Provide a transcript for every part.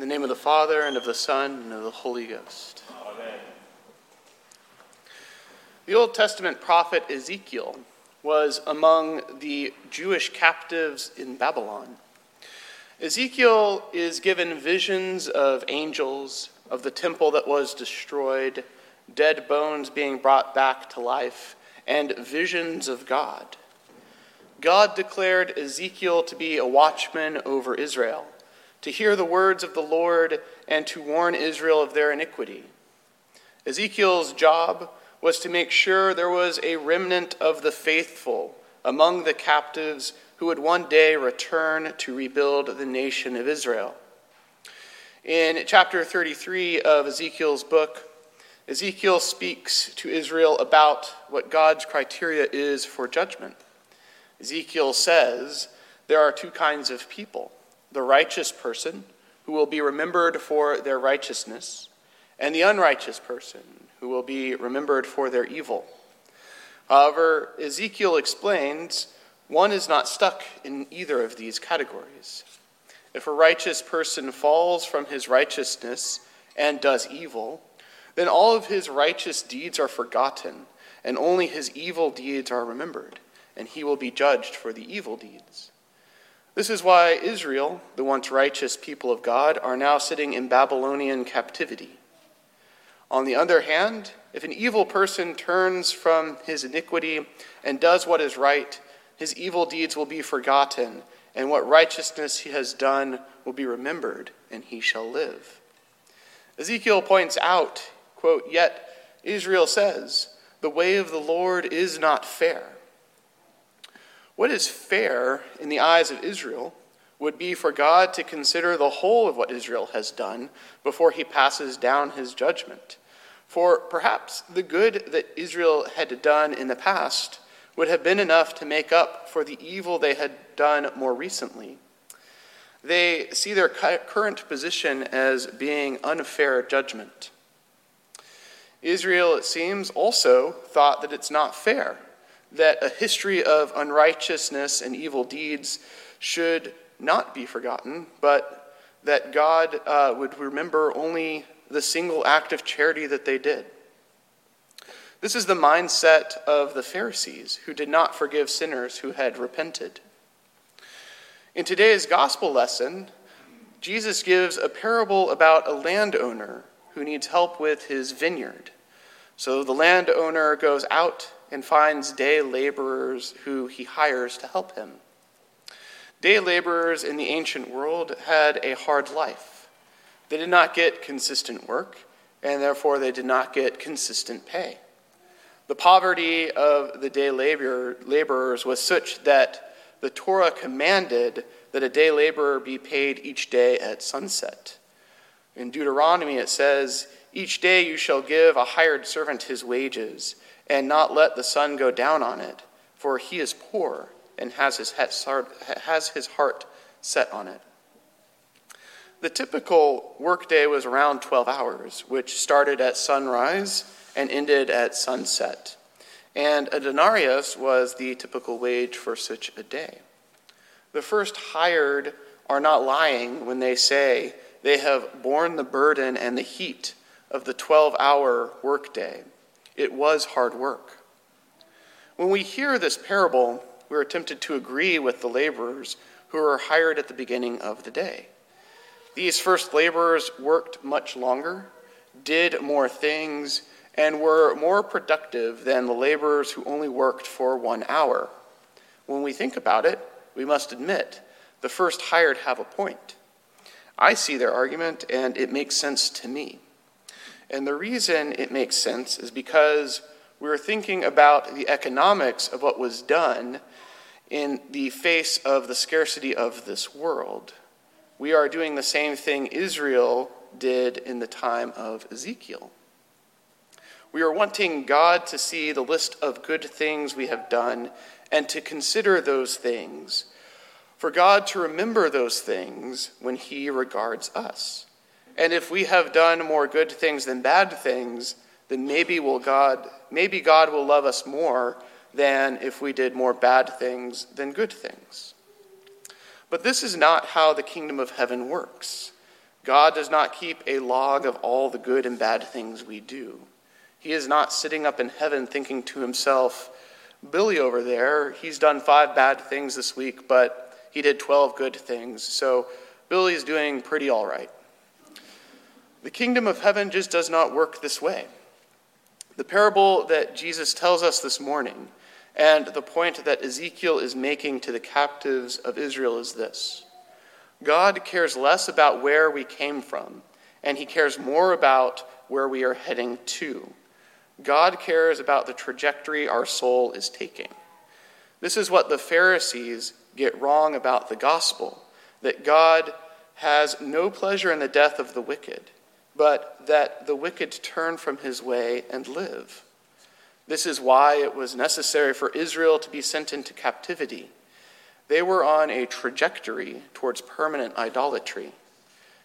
In the name of the Father, and of the Son, and of the Holy Ghost. Amen. The Old Testament prophet Ezekiel was among the Jewish captives in Babylon. Ezekiel is given visions of angels, of the temple that was destroyed, dead bones being brought back to life, and visions of God. God declared Ezekiel to be a watchman over Israel to hear the words of the Lord and to warn Israel of their iniquity. Ezekiel's job was to make sure there was a remnant of the faithful among the captives who would one day return to rebuild the nation of Israel. In chapter 33 of Ezekiel's book, Ezekiel speaks to Israel about what God's criteria is for judgment. Ezekiel says there are two kinds of people the righteous person, who will be remembered for their righteousness, and the unrighteous person, who will be remembered for their evil. However, Ezekiel explains one is not stuck in either of these categories. If a righteous person falls from his righteousness and does evil, then all of his righteous deeds are forgotten, and only his evil deeds are remembered, and he will be judged for the evil deeds. This is why Israel, the once righteous people of God, are now sitting in Babylonian captivity. On the other hand, if an evil person turns from his iniquity and does what is right, his evil deeds will be forgotten, and what righteousness he has done will be remembered, and he shall live. Ezekiel points out, quote, Yet Israel says, The way of the Lord is not fair. What is fair in the eyes of Israel would be for God to consider the whole of what Israel has done before he passes down his judgment. For perhaps the good that Israel had done in the past would have been enough to make up for the evil they had done more recently. They see their current position as being unfair judgment. Israel, it seems, also thought that it's not fair that a history of unrighteousness and evil deeds should not be forgotten, but that God uh, would remember only the single act of charity that they did. This is the mindset of the Pharisees, who did not forgive sinners who had repented. In today's gospel lesson, Jesus gives a parable about a landowner who needs help with his vineyard. So the landowner goes out and finds day laborers who he hires to help him. Day laborers in the ancient world had a hard life. They did not get consistent work, and therefore they did not get consistent pay. The poverty of the day labor, laborers was such that the Torah commanded that a day laborer be paid each day at sunset. In Deuteronomy, it says, Each day you shall give a hired servant his wages and not let the sun go down on it, for he is poor and has his, heart set on it. The typical workday was around 12 hours, which started at sunrise and ended at sunset. And a denarius was the typical wage for such a day. The first hired are not lying when they say they have borne the burden and the heat of the 12 hour workday. It was hard work. When we hear this parable, we're tempted to agree with the laborers who were hired at the beginning of the day. These first laborers worked much longer, did more things, and were more productive than the laborers who only worked for one hour. When we think about it, we must admit the first hired have a point. I see their argument, and it makes sense to me. And the reason it makes sense is because we're thinking about the economics of what was done in the face of the scarcity of this world. We are doing the same thing Israel did in the time of Ezekiel. We are wanting God to see the list of good things we have done and to consider those things, for God to remember those things when He regards us. And if we have done more good things than bad things, then maybe will God maybe God will love us more than if we did more bad things than good things. But this is not how the kingdom of heaven works. God does not keep a log of all the good and bad things we do. He is not sitting up in heaven thinking to himself, Billy over there, he's done five bad things this week, but he did 12 good things, so Billy's doing pretty all right. The kingdom of heaven just does not work this way. The parable that Jesus tells us this morning and the point that Ezekiel is making to the captives of Israel is this God cares less about where we came from, and he cares more about where we are heading to. God cares about the trajectory our soul is taking. This is what the Pharisees get wrong about the gospel that God has no pleasure in the death of the wicked, but that the wicked turn from his way and live. This is why it was necessary for Israel to be sent into captivity. They were on a trajectory towards permanent idolatry.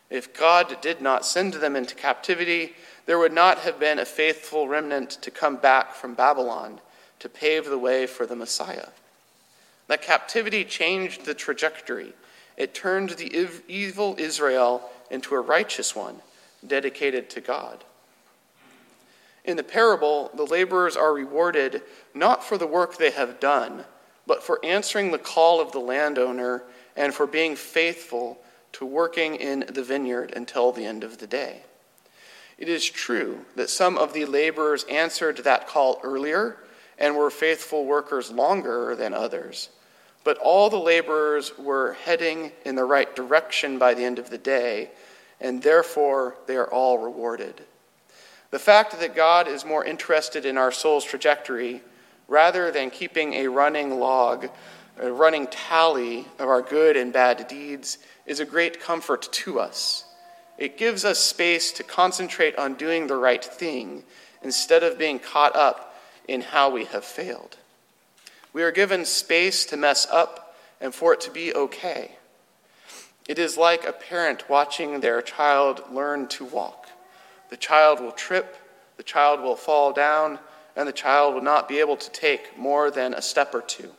If God did not send them into captivity, there would not have been a faithful remnant to come back from Babylon to pave the way for the Messiah. That captivity changed the trajectory. It turned the evil Israel into a righteous one, dedicated to God. In the parable, the laborers are rewarded not for the work they have done, but for answering the call of the landowner and for being faithful to working in the vineyard until the end of the day. It is true that some of the laborers answered that call earlier and were faithful workers longer than others. But all the laborers were heading in the right direction by the end of the day, and therefore they are all rewarded. The fact that God is more interested in our soul's trajectory rather than keeping a running log, a running tally of our good and bad deeds, is a great comfort to us. It gives us space to concentrate on doing the right thing instead of being caught up in how we have failed. We are given space to mess up and for it to be okay. It is like a parent watching their child learn to walk. The child will trip, the child will fall down, and the child will not be able to take more than a step or two.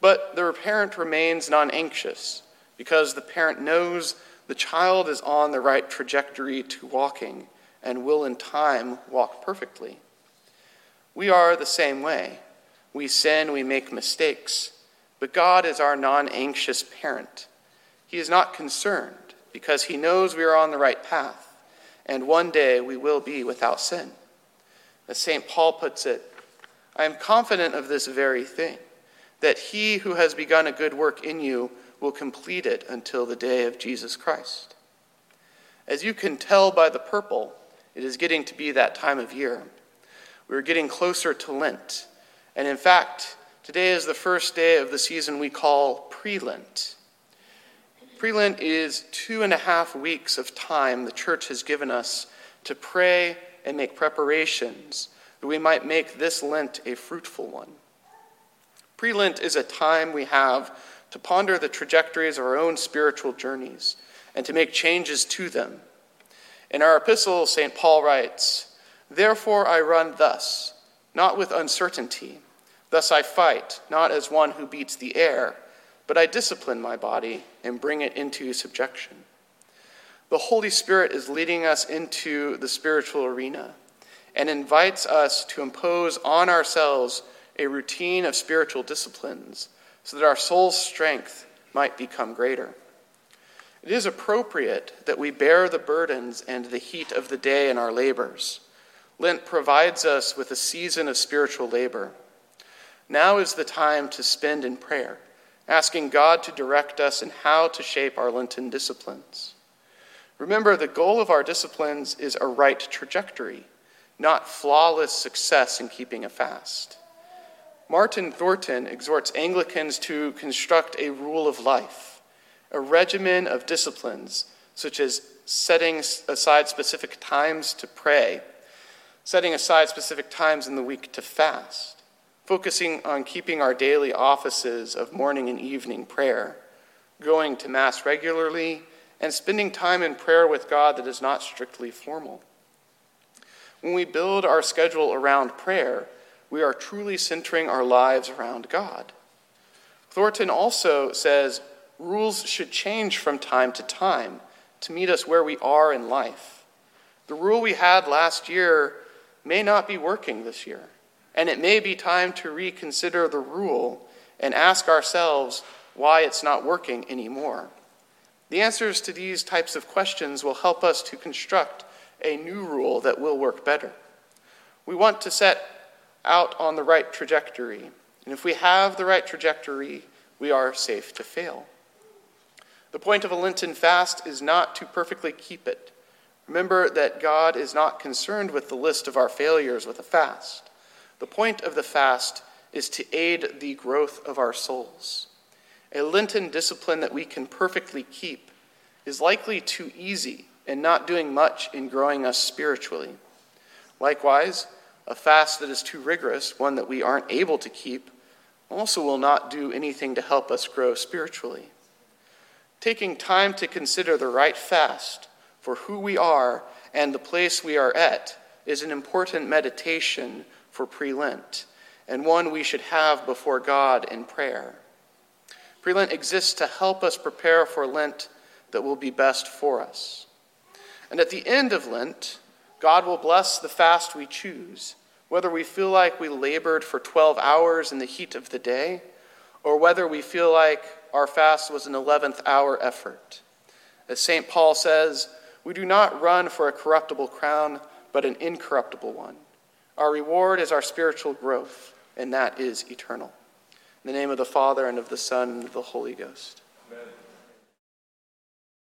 But the parent remains non anxious because the parent knows the child is on the right trajectory to walking and will in time walk perfectly. We are the same way. We sin, we make mistakes, but God is our non anxious parent. He is not concerned because he knows we are on the right path, and one day we will be without sin. As St. Paul puts it, I am confident of this very thing, that he who has begun a good work in you will complete it until the day of Jesus Christ. As you can tell by the purple, it is getting to be that time of year. We're getting closer to Lent. And in fact, today is the first day of the season we call pre Lent. Pre Lent is two and a half weeks of time the church has given us to pray and make preparations that we might make this Lent a fruitful one. Pre Lent is a time we have to ponder the trajectories of our own spiritual journeys and to make changes to them. In our epistle, St. Paul writes, Therefore I run thus, not with uncertainty. Thus I fight, not as one who beats the air, but I discipline my body and bring it into subjection. The Holy Spirit is leading us into the spiritual arena and invites us to impose on ourselves a routine of spiritual disciplines so that our soul's strength might become greater. It is appropriate that we bear the burdens and the heat of the day in our labors. Lent provides us with a season of spiritual labor. Now is the time to spend in prayer, asking God to direct us in how to shape our Lenten disciplines. Remember, the goal of our disciplines is a right trajectory, not flawless success in keeping a fast. Martin Thornton exhorts Anglicans to construct a rule of life, a regimen of disciplines, such as setting aside specific times to pray, setting aside specific times in the week to fast focusing on keeping our daily offices of morning and evening prayer, going to Mass regularly, and spending time in prayer with God that is not strictly formal. When we build our schedule around prayer, we are truly centering our lives around God. Thornton also says rules should change from time to time to meet us where we are in life. The rule we had last year may not be working this year, and it may be time to reconsider the rule and ask ourselves why it's not working anymore. The answers to these types of questions will help us to construct a new rule that will work better. We want to set out on the right trajectory, and if we have the right trajectory, we are safe to fail. The point of a Lenten fast is not to perfectly keep it. Remember that God is not concerned with the list of our failures with a fast. The point of the fast is to aid the growth of our souls. A Lenten discipline that we can perfectly keep is likely too easy and not doing much in growing us spiritually. Likewise, a fast that is too rigorous, one that we aren't able to keep, also will not do anything to help us grow spiritually. Taking time to consider the right fast for who we are and the place we are at is an important meditation for pre Lent and one we should have before God in prayer. Pre Lent exists to help us prepare for Lent that will be best for us. And at the end of Lent, God will bless the fast we choose, whether we feel like we labored for 12 hours in the heat of the day, or whether we feel like our fast was an 11th hour effort. As St. Paul says, we do not run for a corruptible crown, but an incorruptible one. Our reward is our spiritual growth, and that is eternal. In the name of the Father, and of the Son, and of the Holy Ghost.